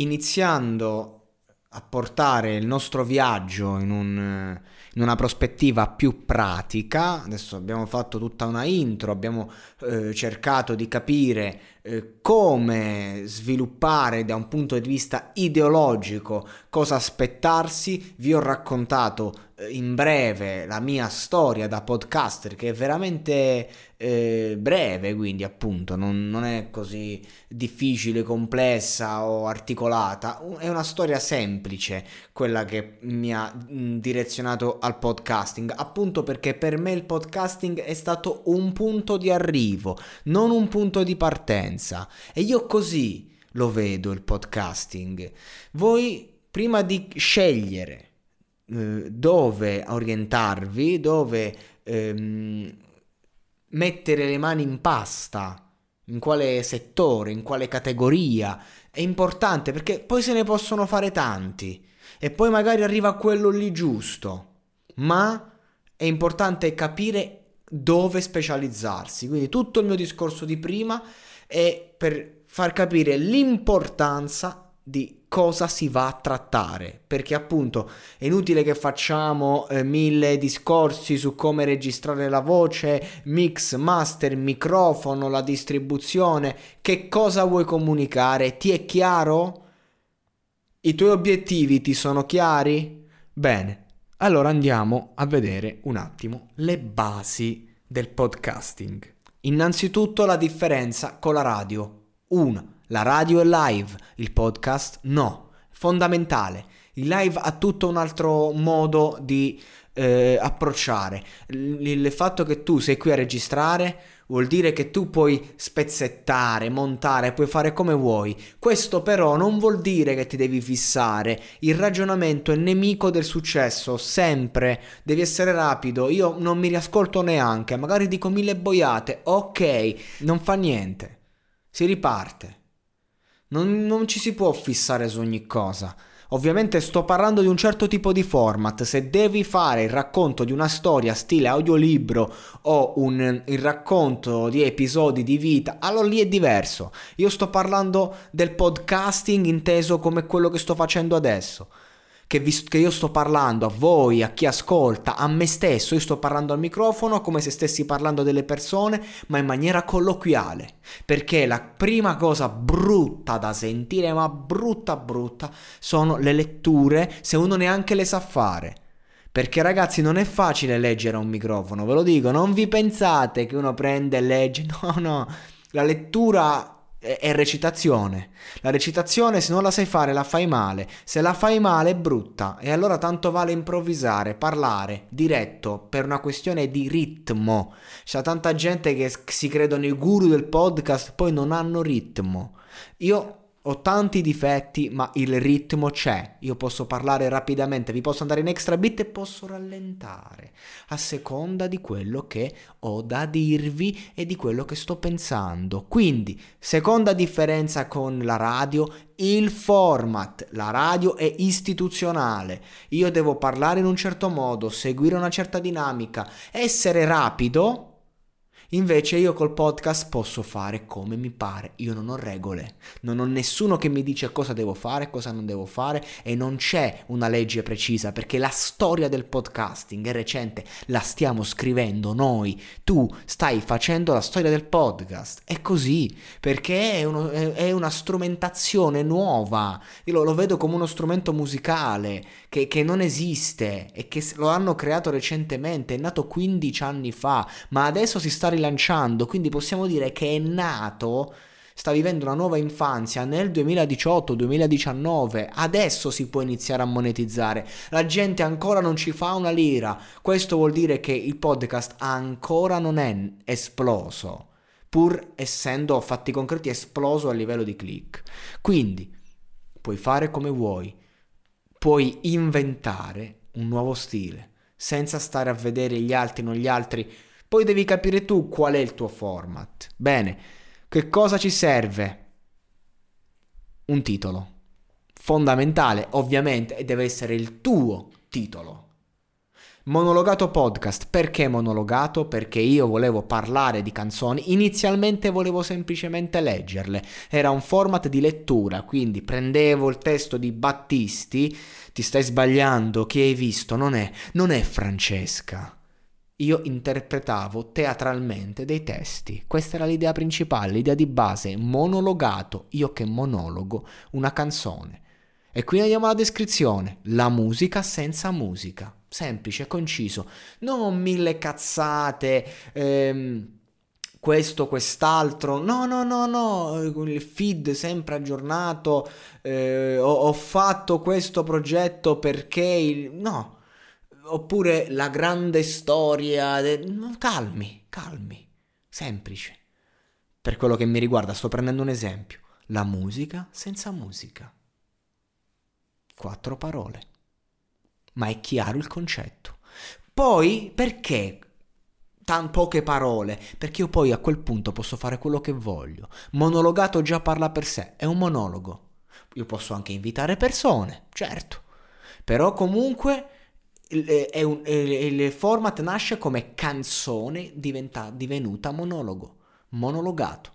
iniziando a portare il nostro viaggio in, un, in una prospettiva più pratica, adesso abbiamo fatto tutta una intro, abbiamo eh, cercato di capire eh, come sviluppare da un punto di vista ideologico cosa aspettarsi, vi ho raccontato eh, in breve la mia storia da podcaster che è veramente eh, breve, quindi appunto non, non, è così difficile, complessa o articolata, è una storia semplice quella che mi ha direzionato al podcasting, appunto perché per me il podcasting è stato un punto di arrivo, non un punto di partenza e io così lo vedo il podcasting. Voi prima di scegliere eh, dove orientarvi, dove ehm, mettere le mani in pasta, in quale settore, in quale categoria, è importante perché poi se ne possono fare tanti e poi magari arriva quello lì giusto, ma è importante capire dove specializzarsi. Quindi tutto il mio discorso di prima è per far capire l'importanza di cosa si va a trattare, perché appunto è inutile che facciamo eh, mille discorsi su come registrare la voce, mix, master, microfono, la distribuzione, che cosa vuoi comunicare, ti è chiaro? I tuoi obiettivi ti sono chiari? Bene, allora andiamo a vedere un attimo le basi del podcasting. Innanzitutto la differenza con la radio. 1 la radio è live, il podcast no. Fondamentale. Il live ha tutto un altro modo di eh, approcciare. Il, il fatto che tu sei qui a registrare vuol dire che tu puoi spezzettare, montare, puoi fare come vuoi. Questo però non vuol dire che ti devi fissare. Il ragionamento è nemico del successo, sempre. Devi essere rapido. Io non mi riascolto neanche, magari dico mille boiate. Ok, non fa niente. Si riparte. Non, non ci si può fissare su ogni cosa. Ovviamente sto parlando di un certo tipo di format, se devi fare il racconto di una storia stile audiolibro o un, il racconto di episodi di vita, allora lì è diverso. Io sto parlando del podcasting inteso come quello che sto facendo adesso che, vi, che io sto parlando a voi, a chi ascolta, a me stesso, io sto parlando al microfono come se stessi parlando delle persone, ma in maniera colloquiale. Perché la prima cosa brutta da sentire, ma brutta brutta, sono le letture se uno neanche le sa fare. Perché ragazzi non è facile leggere un microfono, ve lo dico, non vi pensate che uno prende e legge, no no, la lettura è recitazione. La recitazione, se non la sai fare, la fai male. Se la fai male, è brutta. E allora tanto vale improvvisare, parlare, diretto, per una questione di ritmo. C'è tanta gente che si credono i guru del podcast, poi non hanno ritmo. Io ho tanti difetti, ma il ritmo c'è. Io posso parlare rapidamente, vi posso andare in extra bit e posso rallentare a seconda di quello che ho da dirvi e di quello che sto pensando. Quindi, seconda differenza con la radio, il format. La radio è istituzionale. Io devo parlare in un certo modo, seguire una certa dinamica, essere rapido Invece io col podcast posso fare come mi pare, io non ho regole, non ho nessuno che mi dice cosa devo fare, cosa non devo fare e non c'è una legge precisa perché la storia del podcasting è recente, la stiamo scrivendo noi, tu stai facendo la storia del podcast, è così perché è, uno, è una strumentazione nuova, io lo, lo, vedo come uno strumento musicale che, che non esiste e che lo hanno creato recentemente, è nato 15 anni fa, ma adesso si sta rilanciando, quindi possiamo dire che è nato, sta vivendo una nuova infanzia nel 2018-2019, adesso si può iniziare a monetizzare, la gente ancora non ci fa una lira, questo vuol dire che il podcast ancora non è esploso, pur essendo fatti concreti esploso a livello di click. Quindi puoi fare come vuoi, puoi inventare un nuovo stile senza stare a vedere gli altri, non gli altri poi devi capire tu qual è il tuo format. Bene, che cosa ci serve? Un titolo. Fondamentale, ovviamente, e deve essere il tuo titolo. Monologato podcast, perché monologato? Perché io volevo parlare di canzoni, inizialmente volevo semplicemente leggerle, era un format di lettura, quindi prendevo il testo di Battisti, ti stai sbagliando, chi hai visto? Non è, non è Francesca io interpretavo teatralmente dei testi. Questa era l'idea principale, l'idea di base, monologato, io che monologo, una canzone. E qui andiamo alla descrizione, la musica senza musica, semplice, conciso, non mille cazzate, ehm, questo, quest'altro, no, no, no, no, il feed sempre aggiornato, eh, ho, ho fatto questo progetto perché, il... no, oppure la grande storia. De... Calmi, calmi, semplice. Per quello che mi riguarda, sto prendendo un esempio. La musica senza musica. Quattro parole. Ma è chiaro il concetto. Poi, perché tan poche parole? Perché io poi a quel punto posso fare quello che voglio. Monologato già parla per sé, è un monologo. Io posso anche invitare persone, certo. Però comunque il, un, il, format nasce come canzone diventa, divenuta monologo, monologato,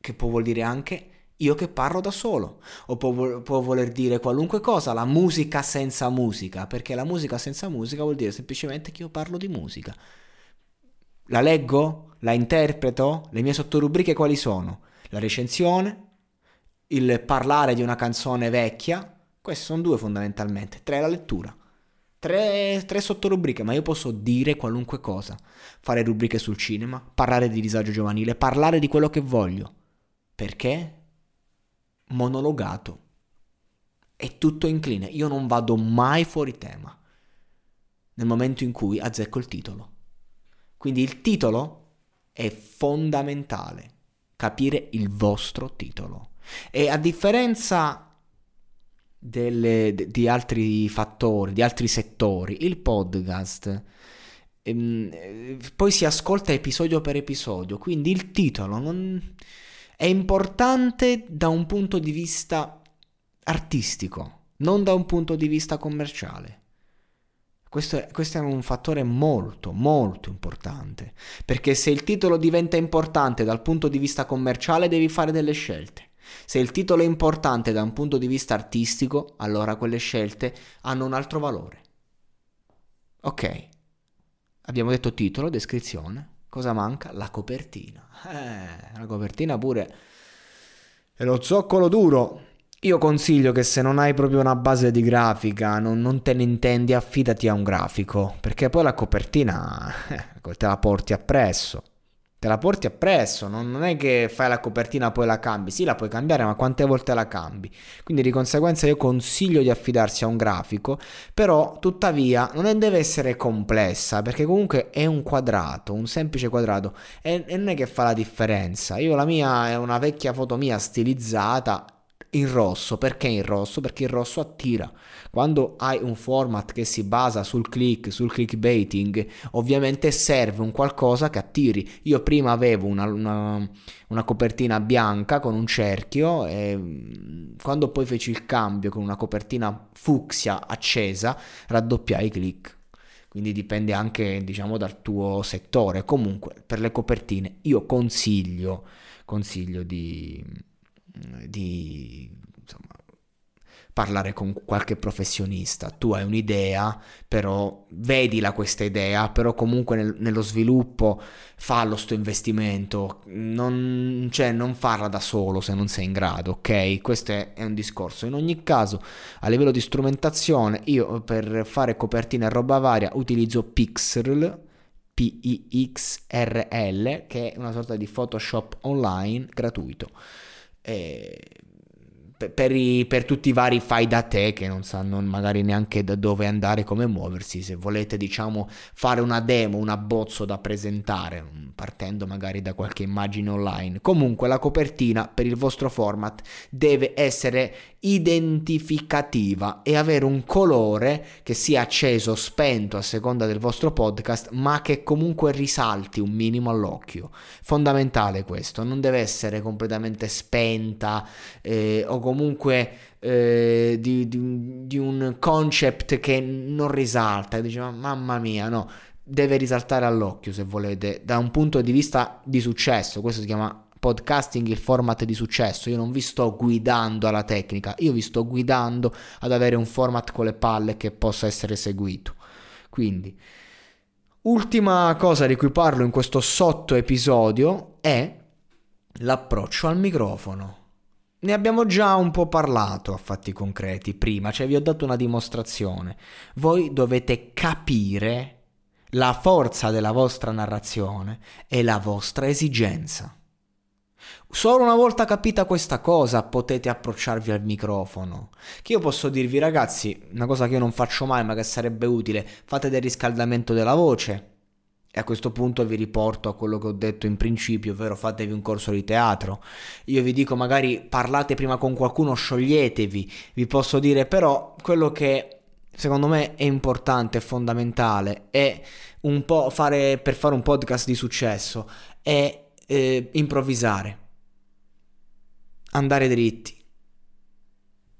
che può vuol dire anche io che parlo da solo, o può, può, voler dire qualunque cosa, la musica senza musica, perché la musica senza musica vuol dire semplicemente che io parlo di musica. La leggo? La interpreto? Le mie sottorubriche quali sono? La recensione? Il parlare di una canzone vecchia? Queste sono due fondamentalmente. Tre la lettura tre, tre sottorubriche, ma io posso dire qualunque cosa. Fare rubriche sul cinema, parlare di disagio giovanile, parlare di quello che voglio. Perché? Monologato. È tutto incline. Io non vado mai fuori tema. Nel momento in cui azzecco il titolo. Quindi il titolo è fondamentale. Capire il vostro titolo. E a differenza delle, di altri fattori, di altri settori. Il podcast ehm, poi si ascolta episodio per episodio, quindi il titolo non... è importante da un punto di vista artistico, non da un punto di vista commerciale. Questo è, questo è, un fattore molto, molto importante, perché se il titolo diventa importante dal punto di vista commerciale devi fare delle scelte. Se il titolo è importante da un punto di vista artistico, allora quelle scelte hanno un altro valore. Ok, abbiamo detto titolo, descrizione. Cosa manca? La copertina. Eh, la copertina pure è lo zoccolo duro. Io consiglio che se non hai proprio una base di grafica, non, non te ne intendi, affidati a un grafico, perché poi la copertina eh, te la porti appresso te la porti appresso, non, non, è che fai la copertina poi la cambi, sì la puoi cambiare ma quante volte la cambi, quindi di conseguenza io consiglio di affidarsi a un grafico, però tuttavia non deve essere complessa perché comunque è un quadrato, un semplice quadrato. E, e non è che fa la differenza, io la mia è una vecchia foto mia stilizzata in rosso. Perché in rosso? Perché il rosso attira. Quando hai un format che si basa sul click, sul clickbaiting, ovviamente serve un qualcosa che attiri. Io prima avevo una, una, una copertina bianca con un cerchio e mm, quando poi feci il cambio con una copertina fucsia accesa, raddoppiai i click. quindi dipende anche diciamo dal tuo settore. Comunque per le copertine io consiglio, consiglio di, di insomma, parlare con qualche professionista. Tu hai un'idea, però vedila questa idea, però comunque nel, nello sviluppo fallo sto investimento, non, cioè, non farla da solo se non sei in grado, ok? Questo è, è un discorso. In ogni caso, a livello di strumentazione, io per fare copertine e roba varia utilizzo Pixel, P-I-X-R-L, che è una sorta di Photoshop online gratuito. Per, i, per, tutti i vari fai da te che non sanno magari neanche da dove andare, come muoversi, se volete diciamo fare una demo, un abbozzo da presentare, partendo magari da qualche immagine online. Comunque la copertina per il vostro format deve essere identificativa e avere un colore che sia acceso o spento a seconda del vostro podcast, ma che comunque risalti un minimo all'occhio. Fondamentale questo, non deve essere completamente spenta eh, o comunque eh, di, di, di, un concept che non risalta dice mamma mia no deve risaltare all'occhio se volete da un punto di vista di successo. Questo si chiama podcasting il format di successo. Io non vi sto guidando alla tecnica io vi sto guidando ad avere un format con le palle che possa essere seguito. Quindi ultima cosa di cui parlo in questo sotto episodio è l'approccio al microfono. Ne abbiamo già un po' parlato a fatti concreti prima, cioè vi ho dato una dimostrazione. Voi dovete capire la forza della vostra narrazione e la vostra esigenza. Solo una volta capita questa cosa potete approcciarvi al microfono. Che io posso dirvi ragazzi, una cosa che io non faccio mai ma che sarebbe utile, fate del riscaldamento della voce, e a questo punto vi riporto a quello che ho detto in principio, ovvero fatevi un corso di teatro. Io vi dico magari parlate prima con qualcuno, scioglietevi. Vi posso dire però quello che secondo me è importante, è fondamentale, è un po' fare per fare un podcast di successo, è eh, improvvisare. Andare dritti.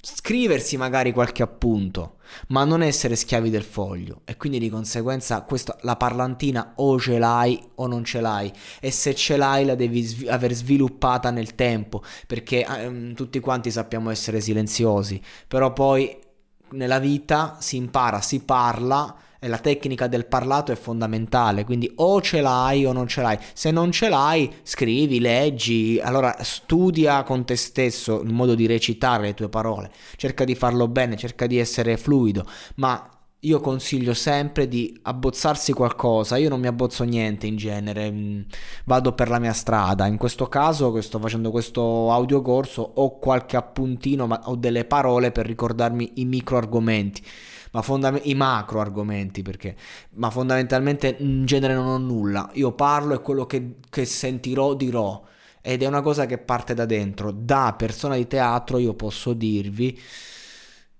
Scriversi magari qualche appunto, ma non essere schiavi del foglio. E quindi di conseguenza questa, la parlantina o ce l'hai o non ce l'hai. E se ce l'hai la devi sv- aver sviluppata nel tempo perché ehm, tutti quanti sappiamo essere silenziosi, però poi nella vita si impara, si parla e la tecnica del parlato è fondamentale, quindi o ce l'hai o non ce l'hai. Se non ce l'hai, scrivi, leggi, allora studia con te stesso il modo di recitare le tue parole. Cerca di farlo bene, cerca di essere fluido, ma io consiglio sempre di abbozzarsi qualcosa. Io non mi abbozzo niente in genere, mm, vado per la mia strada. In questo caso, che sto facendo questo audiocorso, ho qualche appuntino, ma ho delle parole per ricordarmi i micro argomenti ma fondam- i macro argomenti perché, ma fondamentalmente in genere non ho nulla. Io parlo e quello che, che sentirò dirò ed è una cosa che parte da dentro. Da persona di teatro io posso dirvi,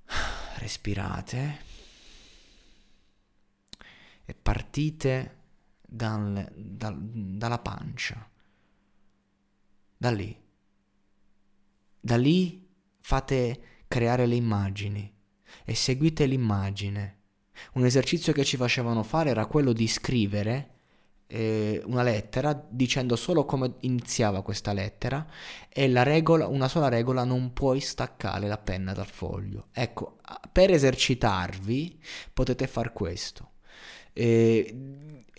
respirate e partite dal, dal, dalla pancia, da lì. Da lì fate creare le immagini e seguite l'immagine. Un esercizio che ci facevano fare era quello di scrivere eh, una lettera dicendo solo come iniziava questa lettera e la regola, una sola regola, non puoi staccare la penna dal foglio. Ecco, per esercitarvi potete fare questo. Eh,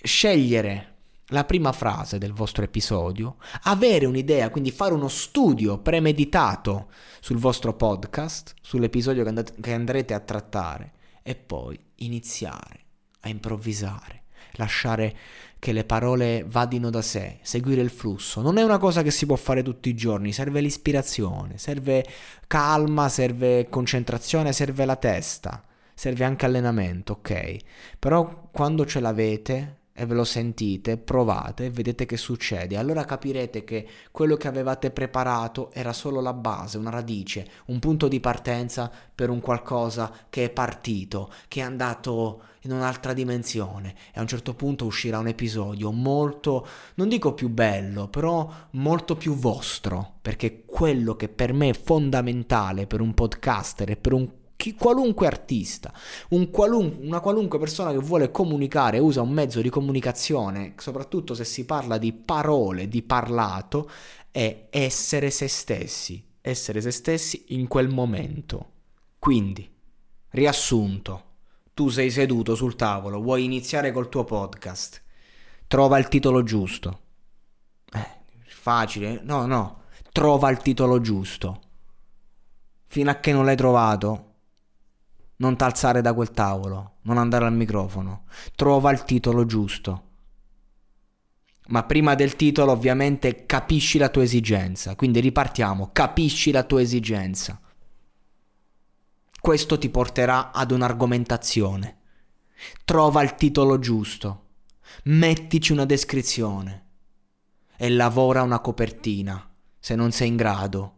scegliere la prima frase del vostro episodio, avere un'idea, quindi fare uno studio premeditato sul vostro podcast, sull'episodio che, andate, che andrete a trattare e poi iniziare a improvvisare, lasciare che le parole vadino da sé, seguire il flusso. Non è una cosa che si può fare tutti i giorni, serve l'ispirazione, serve calma, serve concentrazione, serve la testa, serve anche allenamento, ok? Però quando ce l'avete, e ve lo sentite, provate e vedete che succede, allora capirete che quello che avevate preparato era solo la base, una radice, un punto di partenza per un qualcosa che è partito, che è andato in un'altra dimensione e a un certo punto uscirà un episodio molto, non dico più bello, però molto più vostro, perché quello che per me è fondamentale per un podcaster e per un chi, qualunque artista, un qualun, una qualunque persona che vuole comunicare, usa un mezzo di comunicazione, soprattutto se si parla di parole, di parlato, è essere se stessi, essere se stessi in quel momento. Quindi, riassunto, tu sei seduto sul tavolo, vuoi iniziare col tuo podcast, trova il titolo giusto. Eh, facile, no, no, trova il titolo giusto. Fino a che non l'hai trovato, non t'alzare da quel tavolo, non andare al microfono. Trova il titolo giusto. Ma prima del titolo ovviamente capisci la tua esigenza. Quindi ripartiamo, capisci la tua esigenza. Questo ti porterà ad un'argomentazione. Trova il titolo giusto. Mettici una descrizione. E lavora una copertina. Se non sei in grado,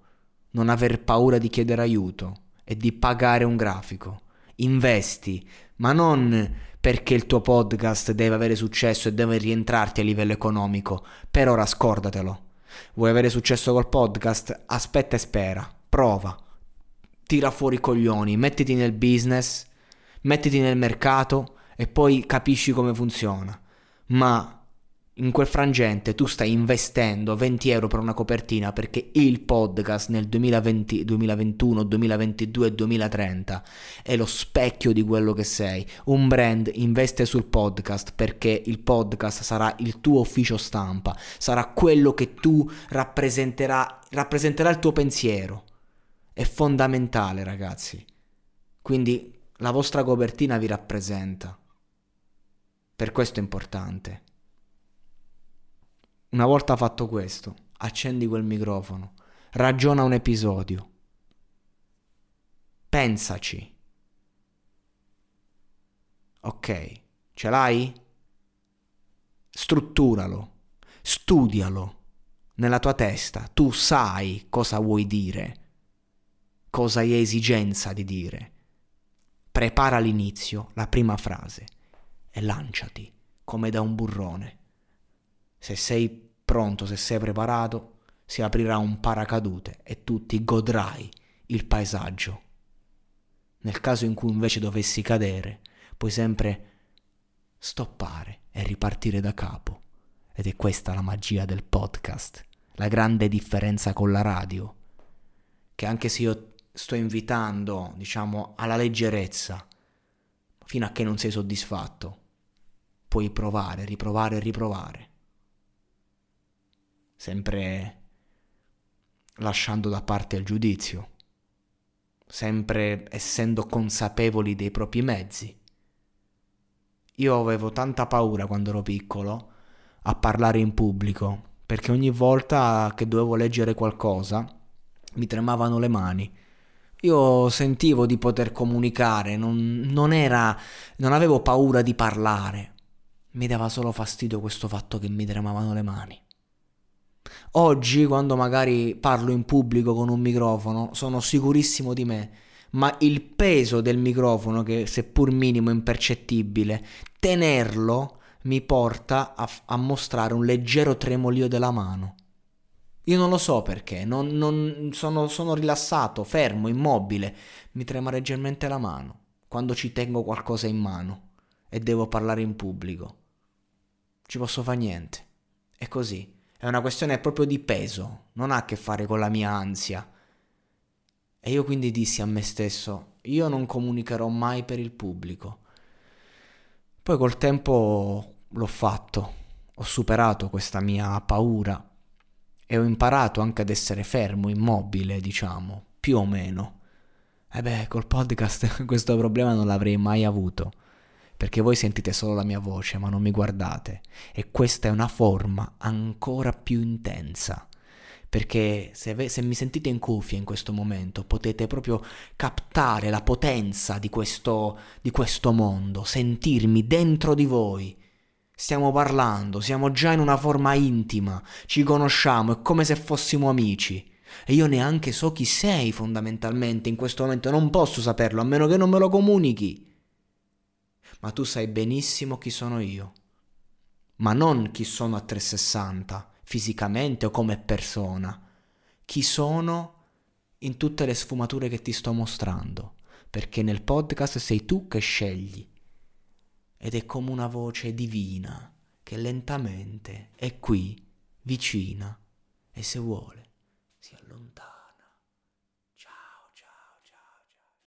non aver paura di chiedere aiuto e di pagare un grafico investi, ma non perché il tuo podcast deve avere successo e deve rientrarti a livello economico. Per ora scordatelo. Vuoi avere successo col podcast? Aspetta e spera. Prova. Tira fuori i coglioni, mettiti nel business, mettiti nel mercato e poi capisci come funziona. Ma in quel frangente tu stai investendo 20 euro per una copertina perché il podcast nel 2020, 2021, 2022 e 2030 è lo specchio di quello che sei. Un brand investe sul podcast perché il podcast sarà il tuo ufficio stampa, sarà quello che tu rappresenterà, rappresenterà il tuo pensiero. È fondamentale ragazzi. Quindi la vostra copertina vi rappresenta. Per questo è importante. Una volta fatto questo, accendi quel microfono, ragiona un episodio, pensaci. Ok, ce l'hai? Strutturalo, studialo nella tua testa, tu sai cosa vuoi dire, cosa hai esigenza di dire. Prepara l'inizio, la prima frase e lanciati come da un burrone. Se sei pronto, se sei preparato, si aprirà un paracadute e tu ti godrai il paesaggio. Nel caso in cui invece dovessi cadere, puoi sempre stoppare e ripartire da capo. Ed è questa la magia del podcast, la grande differenza con la radio, che anche se io sto invitando, diciamo, alla leggerezza, fino a che non sei soddisfatto, puoi provare, riprovare riprovare sempre lasciando da parte il giudizio, sempre essendo consapevoli dei propri mezzi. Io avevo tanta paura quando ero piccolo a parlare in pubblico, perché ogni volta che dovevo leggere qualcosa mi tremavano le mani. Io sentivo di poter comunicare, non, non, era, non avevo paura di parlare, mi dava solo fastidio questo fatto che mi tremavano le mani. Oggi, quando magari parlo in pubblico con un microfono, sono sicurissimo di me, ma il peso del microfono, che seppur minimo è impercettibile, tenerlo mi porta a, a, mostrare un leggero tremolio della mano. Io non lo so perché, non, non, sono, sono rilassato, fermo, immobile, mi trema leggermente la mano quando ci tengo qualcosa in mano e devo parlare in pubblico. Ci posso fare niente. È così. È una questione proprio di peso, non ha a che fare con la mia ansia. E io quindi dissi a me stesso, io non comunicherò mai per il pubblico. Poi col tempo l'ho fatto, ho superato questa mia paura e ho imparato anche ad essere fermo, immobile, diciamo, più o meno. E beh, col podcast questo problema non l'avrei mai avuto perché voi sentite solo la mia voce ma non mi guardate e questa è una forma ancora più intensa perché se, ve- se, mi sentite in cuffia in questo momento potete proprio captare la potenza di questo, di questo mondo, sentirmi dentro di voi. Stiamo parlando, siamo già in una forma intima, ci conosciamo, è come se fossimo amici. E io neanche so chi sei fondamentalmente in questo momento, non posso saperlo a meno che non me lo comunichi ma tu sai benissimo chi sono io. Ma non chi sono a 360, fisicamente o come persona. Chi sono in tutte le sfumature che ti sto mostrando. perché nel podcast sei tu che scegli. Ed è come una voce divina che lentamente è qui, vicina, e se vuole si allontana.